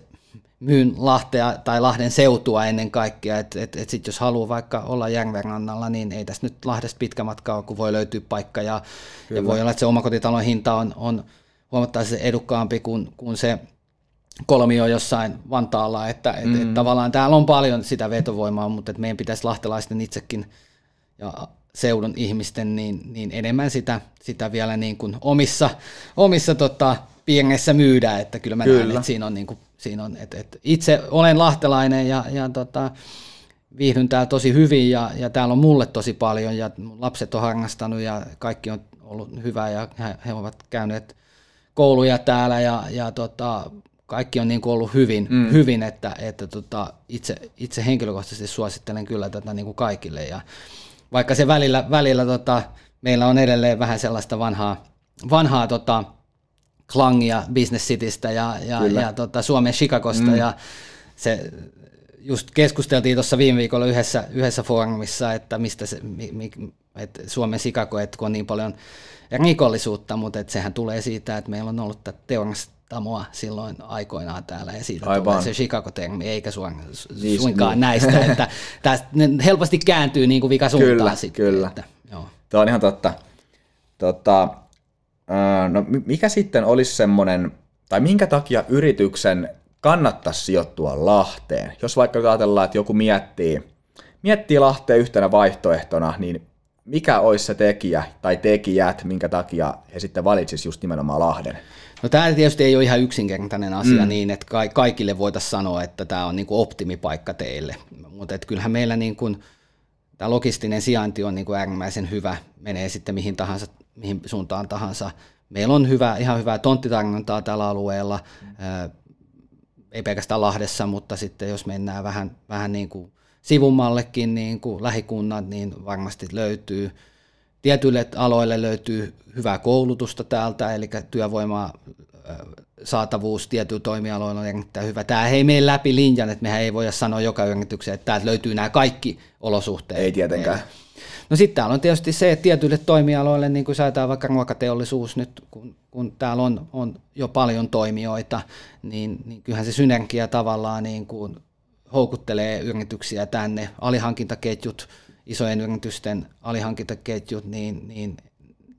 myyn Lahtea tai Lahden seutua ennen kaikkea, että et, et sit jos haluaa vaikka olla Järvenrannalla, niin ei tässä nyt Lahdesta pitkä matka ole, kun voi löytyä paikka, ja, ja voi olla, että se omakotitalon hinta on, on huomattavasti edukkaampi kuin, kuin se kolmio jossain Vantaalla, että et, mm. et tavallaan täällä on paljon sitä vetovoimaa, mutta et meidän pitäisi lahtelaisten itsekin ja seudun ihmisten, niin, niin enemmän sitä, sitä vielä niin kuin omissa, omissa tota, piengeissä myydään, että kyllä mä kyllä. näen, että siinä on, niin kuin, siinä on että, että itse olen lahtelainen ja, ja tota, viihdyn täällä tosi hyvin ja, ja täällä on mulle tosi paljon ja lapset on harrastanut ja kaikki on ollut hyvää ja he, he ovat käyneet kouluja täällä ja, ja tota, kaikki on niin kuin ollut hyvin, mm. hyvin että, että tota, itse, itse henkilökohtaisesti suosittelen kyllä tätä niin kuin kaikille. Ja vaikka se välillä, välillä tota, meillä on edelleen vähän sellaista vanhaa, vanhaa tota, klangia Business Citystä ja, ja, ja tota, Suomen Chicagosta mm. ja se just keskusteltiin tuossa viime viikolla yhdessä, yhdessä foorumissa, että mistä se, mi, mi, että Suomen Chicago, että kun on niin paljon rikollisuutta, mutta että sehän tulee siitä, että meillä on ollut tätä teurastamoa silloin aikoinaan täällä ja siitä Aivan. tulee se Chicago-termi, eikä niin, suinkaan niin. näistä, että tästä helposti kääntyy niin kuin vika suuntaan kyllä, sitten. Kyllä, että, joo. Tuo on ihan totta. Tota, no mikä sitten olisi semmoinen, tai minkä takia yrityksen kannattaisi sijoittua Lahteen? Jos vaikka ajatellaan, että joku miettii, miettii Lahteen yhtenä vaihtoehtona, niin mikä olisi se tekijä tai tekijät, minkä takia he sitten valitsisivat just nimenomaan Lahden? No tämä tietysti ei ole ihan yksinkertainen asia mm. niin, että kaikille voitaisiin sanoa, että tämä on niin kuin optimipaikka teille, mutta kyllähän meillä niin kuin, tämä logistinen sijainti on niin kuin äärimmäisen hyvä, menee sitten mihin, tahansa, mihin suuntaan tahansa. Meillä on hyvä, ihan hyvää tonttitarjontaa tällä alueella, mm. ei pelkästään Lahdessa, mutta sitten jos mennään vähän, vähän niin kuin sivummallekin niin kuin lähikunnat, niin varmasti löytyy. Tietyille aloille löytyy hyvää koulutusta täältä, eli työvoimaa saatavuus tietyillä toimialoilla on erittäin hyvä. Tämä ei mene läpi linjan, että mehän ei voida sanoa joka yritykseen, että täältä löytyy nämä kaikki olosuhteet. Ei tietenkään. No sitten täällä on tietysti se, että tietyille toimialoille, niin kuin säätää vaikka ruokateollisuus nyt, kun, kun täällä on, on jo paljon toimijoita, niin, niin kyllähän se synergia tavallaan niin kuin houkuttelee yrityksiä tänne, alihankintaketjut, isojen yritysten alihankintaketjut, niin, niin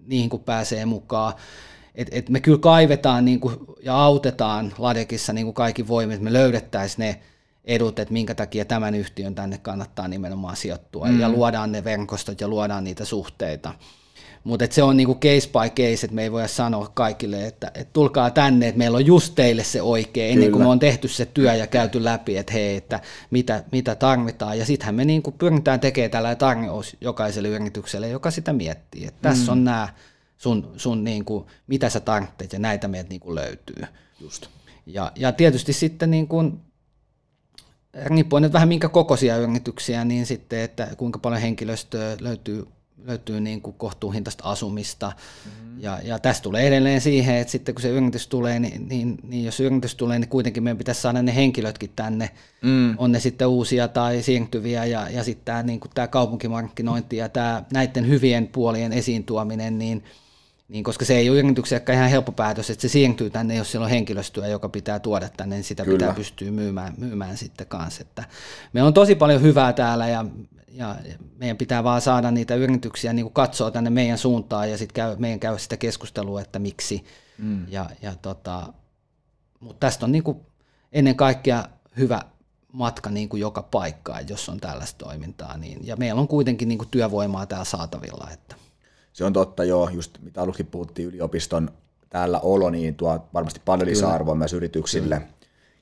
niihin kun pääsee mukaan. Et, et me kyllä kaivetaan niin kuin, ja autetaan Ladekissa niin kuin kaikki voimin, että me löydettäisiin ne edut, että minkä takia tämän yhtiön tänne kannattaa nimenomaan sijoittua, mm. ja luodaan ne verkostot ja luodaan niitä suhteita. Mutta se on niinku case by case, että me ei voida sanoa kaikille, että, että tulkaa tänne, että meillä on just teille se oikein, ennen kuin me on tehty se työ ja käyty läpi, että hei, että mitä, mitä tarvitaan. Ja sittenhän me niinku pyritään tekemään tällä tarjous jokaiselle yritykselle, joka sitä miettii. Että tässä mm. on nämä sun, sun niinku, mitä sä tarvitset ja näitä meiltä niinku löytyy. Just. Ja, ja tietysti sitten niin kuin, riippuen nyt vähän minkä kokoisia yrityksiä, niin sitten, että kuinka paljon henkilöstöä löytyy löytyy niin kuin kohtuuhintaista asumista. Mm-hmm. Ja, ja tästä tulee edelleen siihen, että sitten kun se yritys tulee, niin, niin, niin jos yritys tulee, niin kuitenkin meidän pitäisi saada ne henkilötkin tänne. Mm. On ne sitten uusia tai siirtyviä ja, ja sitten tämä, niin kuin tämä kaupunkimarkkinointi ja tämä näiden hyvien puolien esiin tuominen, niin, niin koska se ei ole yrityksellekään ihan helppo päätös, että se siirtyy tänne, jos siellä on henkilöstöä, joka pitää tuoda tänne, niin sitä Kyllä. pitää pystyä myymään, myymään sitten kanssa. Että meillä on tosi paljon hyvää täällä ja ja meidän pitää vaan saada niitä yrityksiä niin katsoa tänne meidän suuntaan ja sitten käy, meidän käy sitä keskustelua, että miksi. Mm. Ja, ja tota, mutta tästä on niin kuin ennen kaikkea hyvä matka niin kuin joka paikkaan, jos on tällaista toimintaa. Niin, ja meillä on kuitenkin niin kuin työvoimaa täällä saatavilla. Että. Se on totta, joo. Just mitä aluksi puhuttiin yliopiston täällä olo, niin tuo varmasti paljon lisäarvoa myös yrityksille. Kyllä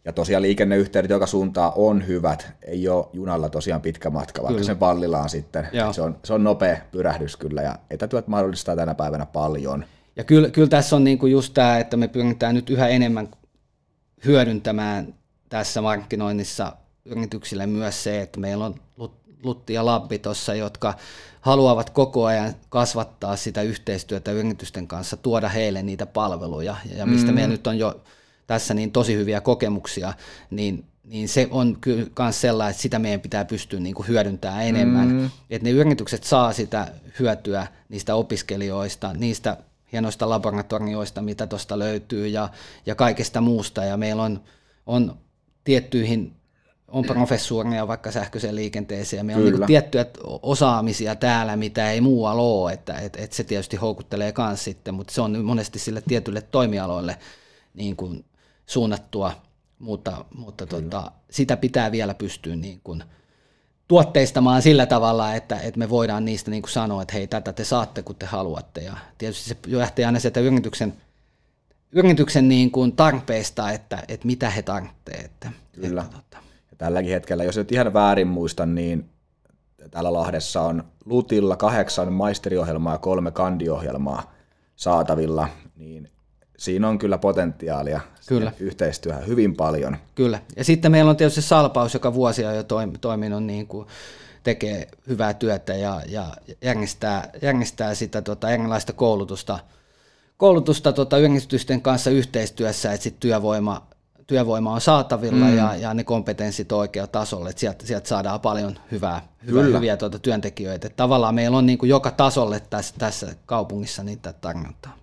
ja tosiaan liikenneyhteydet joka suuntaan on hyvät. Ei ole junalla tosiaan pitkä matka, vaikka kyllä. sen vallilla on sitten. Se on, se on nopea pyrähdys kyllä ja etätyöt mahdollistaa tänä päivänä paljon. Ja kyllä, kyllä tässä on niinku just tämä, että me pyritään nyt yhä enemmän hyödyntämään tässä markkinoinnissa yrityksille myös se, että meillä on Lutti ja Labbi tuossa, jotka haluavat koko ajan kasvattaa sitä yhteistyötä yritysten kanssa, tuoda heille niitä palveluja, ja mistä mm. meillä nyt on jo tässä niin tosi hyviä kokemuksia, niin, niin se on kyllä myös sellainen, että sitä meidän pitää pystyä niin kuin hyödyntämään enemmän. Mm. Että ne yritykset saa sitä hyötyä niistä opiskelijoista, niistä hienoista laboratorioista, mitä tuosta löytyy ja, ja kaikesta muusta. Ja meillä on, on tiettyihin on professuureja vaikka sähköiseen liikenteeseen, ja meillä on niin tiettyjä osaamisia täällä, mitä ei muualla ole, että et, et se tietysti houkuttelee myös sitten, mutta se on monesti sille tietylle toimialoille niin kuin suunnattua, mutta, mutta tota, sitä pitää vielä pystyä niin kuin tuotteistamaan sillä tavalla, että, että me voidaan niistä niin kuin sanoa, että hei, tätä te saatte, kun te haluatte. Ja tietysti se lähtee aina sieltä yrityksen, yrityksen niin kuin tarpeista, että, että mitä he tarvitsevat. Kyllä. Että, tota. Ja tälläkin hetkellä, jos et ihan väärin muista, niin täällä Lahdessa on Lutilla kahdeksan maisteriohjelmaa ja kolme kandiohjelmaa saatavilla, niin siinä on kyllä potentiaalia kyllä. yhteistyöhön hyvin paljon. Kyllä. Ja sitten meillä on tietysti Salpaus, joka vuosia jo toiminut niin kuin tekee hyvää työtä ja, ja järjestää, järjestää sitä tota, erilaista koulutusta, koulutusta tota, yritysten kanssa yhteistyössä, että sit työvoima, työvoima on saatavilla mm. ja, ja ne kompetenssit on oikealla tasolla, että sieltä, sieltä saadaan paljon hyvää, hyvää hyviä tuota, työntekijöitä. Että tavallaan meillä on niin kuin joka tasolle tässä, tässä kaupungissa niitä tarjontaa.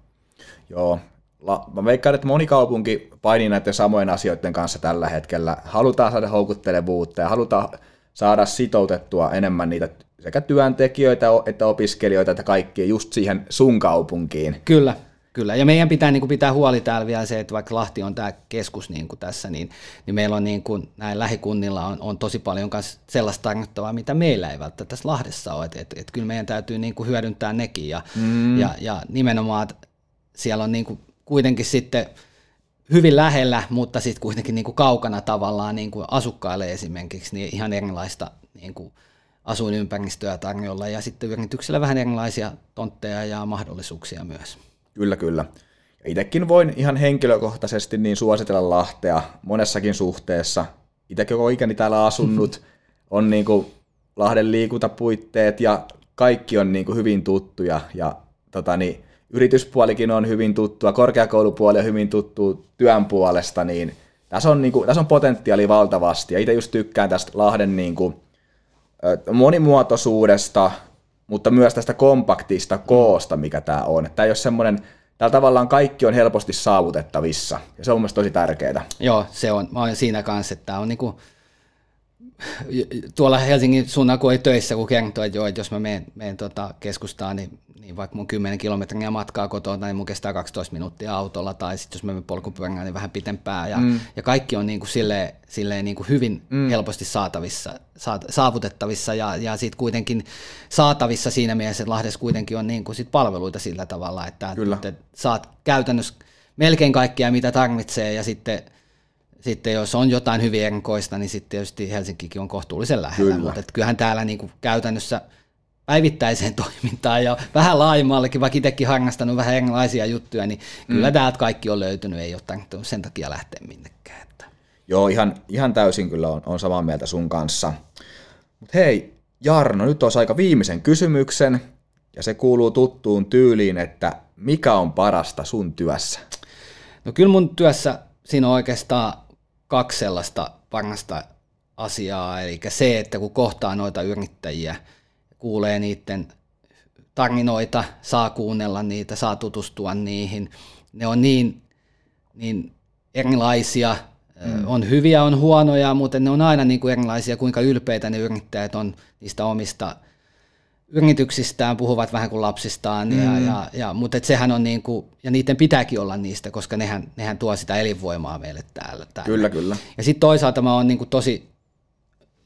Joo, La, mä veikkaan, että moni kaupunki painii näiden samojen asioiden kanssa tällä hetkellä. Halutaan saada houkuttelevuutta ja halutaan saada sitoutettua enemmän niitä sekä työntekijöitä että opiskelijoita että kaikkia just siihen sun kaupunkiin. Kyllä, kyllä. Ja meidän pitää niin kuin pitää huoli täällä vielä se, että vaikka Lahti on tämä keskus niin kuin tässä, niin, niin meillä on niin kuin, näin lähikunnilla on, on tosi paljon myös sellaista tarjottavaa, mitä meillä ei välttämättä tässä Lahdessa ole. Että et, et kyllä meidän täytyy niin kuin hyödyntää nekin ja, mm. ja, ja nimenomaan siellä on niin kuin kuitenkin sitten hyvin lähellä, mutta sitten kuitenkin niin kuin kaukana tavallaan niin kuin asukkaille esimerkiksi, niin ihan erilaista niin kuin asuinympäristöä tarjolla ja sitten yrityksellä vähän erilaisia tontteja ja mahdollisuuksia myös. Kyllä, kyllä. Itsekin voin ihan henkilökohtaisesti niin suositella Lahtea monessakin suhteessa. Itsekin koko ikäni täällä asunut, on niin kuin Lahden liikuntapuitteet ja kaikki on niin kuin hyvin tuttuja ja tota niin, yrityspuolikin on hyvin tuttua, korkeakoulupuoli on hyvin tuttu työn puolesta, niin tässä on, niin kuin, tässä on potentiaali valtavasti. Ja itse just tykkään tästä Lahden niin kuin, monimuotoisuudesta, mutta myös tästä kompaktista koosta, mikä tämä on. Tämä ei ole semmoinen, täällä tavallaan kaikki on helposti saavutettavissa, ja se on mielestäni tosi tärkeää. Joo, se on. Mä olen siinä kanssa, että tämä on niinku, tuolla Helsingin suunnalla, kun ei töissä, kun kertoo, että, joo, että jos mä menen, menen tota keskustaan, niin niin vaikka mun 10 kilometriä matkaa kotoa, niin mun kestää 12 minuuttia autolla, tai sitten jos mä menen polkupyörällä, niin vähän pitempää. Ja, mm. ja kaikki on niin kuin silleen, silleen niin kuin hyvin mm. helposti saatavissa, saavutettavissa, ja, ja sitten kuitenkin saatavissa siinä mielessä, että Lahdessa kuitenkin on niin kuin sit palveluita sillä tavalla, että, että saat käytännössä melkein kaikkia, mitä tarvitsee, ja sitten sitten jos on jotain hyvin erikoista, niin sitten tietysti Helsinkikin on kohtuullisen lähellä, Kyllä. mutta kyllähän täällä niin kuin käytännössä – päivittäiseen toimintaan ja vähän laajemmallekin, vaikka itsekin harrastanut vähän erilaisia juttuja, niin mm. kyllä täältä kaikki on löytynyt, ei ole sen takia lähteä minnekään. Että. Joo, ihan, ihan täysin kyllä on, on samaa mieltä sun kanssa. Mutta hei, Jarno, nyt olisi aika viimeisen kysymyksen, ja se kuuluu tuttuun tyyliin, että mikä on parasta sun työssä? No kyllä mun työssä siinä on oikeastaan kaksi sellaista parasta asiaa, eli se, että kun kohtaa noita yrittäjiä – kuulee niiden tarinoita, saa kuunnella niitä, saa tutustua niihin. Ne on niin, niin erilaisia, mm. on hyviä, on huonoja, mutta ne on aina niin kuin erilaisia, kuinka ylpeitä ne yrittäjät on niistä omista yrityksistään, puhuvat vähän kuin lapsistaan, mm. ja, ja, ja, mutta et sehän on niin kuin, ja niiden pitääkin olla niistä, koska nehän, nehän tuo sitä elinvoimaa meille täällä. täällä. Kyllä, kyllä. Ja sitten toisaalta mä oon niin kuin tosi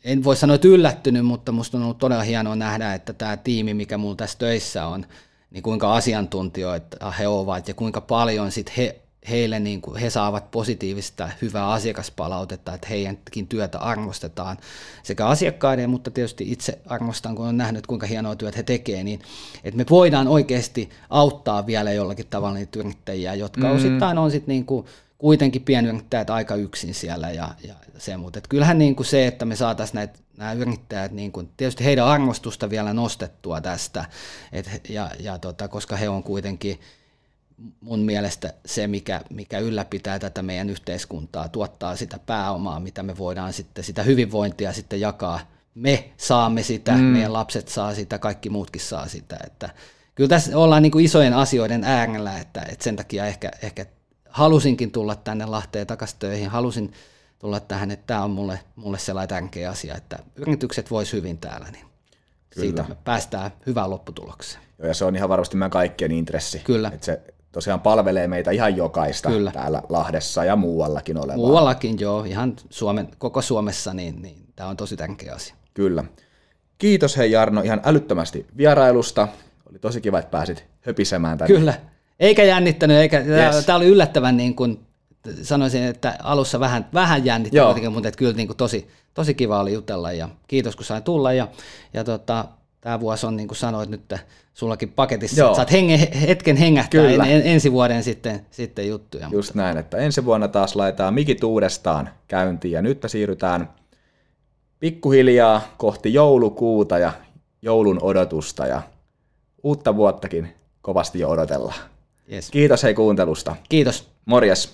en voi sanoa, että yllättynyt, mutta musta on ollut todella hienoa nähdä, että tämä tiimi, mikä mulla tässä töissä on, niin kuinka asiantuntijoita he ovat ja kuinka paljon sit he, heille niin kuin, he saavat positiivista, hyvää asiakaspalautetta, että heidänkin työtä arvostetaan sekä asiakkaiden, mutta tietysti itse arvostan, kun on nähnyt, kuinka hienoa työtä he tekevät, niin että me voidaan oikeasti auttaa vielä jollakin tavalla niitä yrittäjiä, jotka mm. osittain on sitten niin kuin, kuitenkin pienyrittäjät aika yksin siellä ja, ja se, mutta et kyllähän niin kuin se, että me saataisiin näitä nämä yrittäjät, niin kuin, tietysti heidän arvostusta vielä nostettua tästä, et, ja, ja tota, koska he on kuitenkin mun mielestä se, mikä, mikä ylläpitää tätä meidän yhteiskuntaa, tuottaa sitä pääomaa, mitä me voidaan sitten, sitä hyvinvointia sitten jakaa. Me saamme sitä, mm. meidän lapset saa sitä, kaikki muutkin saa sitä. Että kyllä tässä ollaan niin kuin isojen asioiden äärellä, että, että sen takia ehkä, ehkä halusinkin tulla tänne Lahteen takaisin töihin, halusin tulla tähän, että tämä on mulle, mulle sellainen tärkeä asia, että yritykset vois hyvin täällä, niin Kyllä. siitä päästään hyvään lopputulokseen. Joo, ja se on ihan varmasti meidän kaikkien intressi. Kyllä. Että se tosiaan palvelee meitä ihan jokaista Kyllä. täällä Lahdessa ja muuallakin olevaa. Muuallakin joo, ihan Suomen, koko Suomessa, niin, niin tämä on tosi tärkeä asia. Kyllä. Kiitos hei Jarno ihan älyttömästi vierailusta. Oli tosi kiva, että pääsit höpisemään tänne. Kyllä. Eikä jännittänyt, eikä, yes. tämä oli yllättävän niin kuin, sanoisin, että alussa vähän, vähän jännitti kuitenkin, mutta että kyllä niin kuin tosi, tosi kiva oli jutella ja kiitos kun sain tulla ja, ja tota, tämä vuosi on niin kuin sanoit nyt sullakin paketissa, Joo. että saat hengen, hetken hengähtää Kyllä. En, ensi vuoden sitten, sitten juttuja. Just mutta. näin, että ensi vuonna taas laitetaan mikit uudestaan käyntiin ja nyt siirrytään pikkuhiljaa kohti joulukuuta ja joulun odotusta ja uutta vuottakin kovasti jo odotellaan. Yes. Kiitos hei kuuntelusta. Kiitos. Morjes.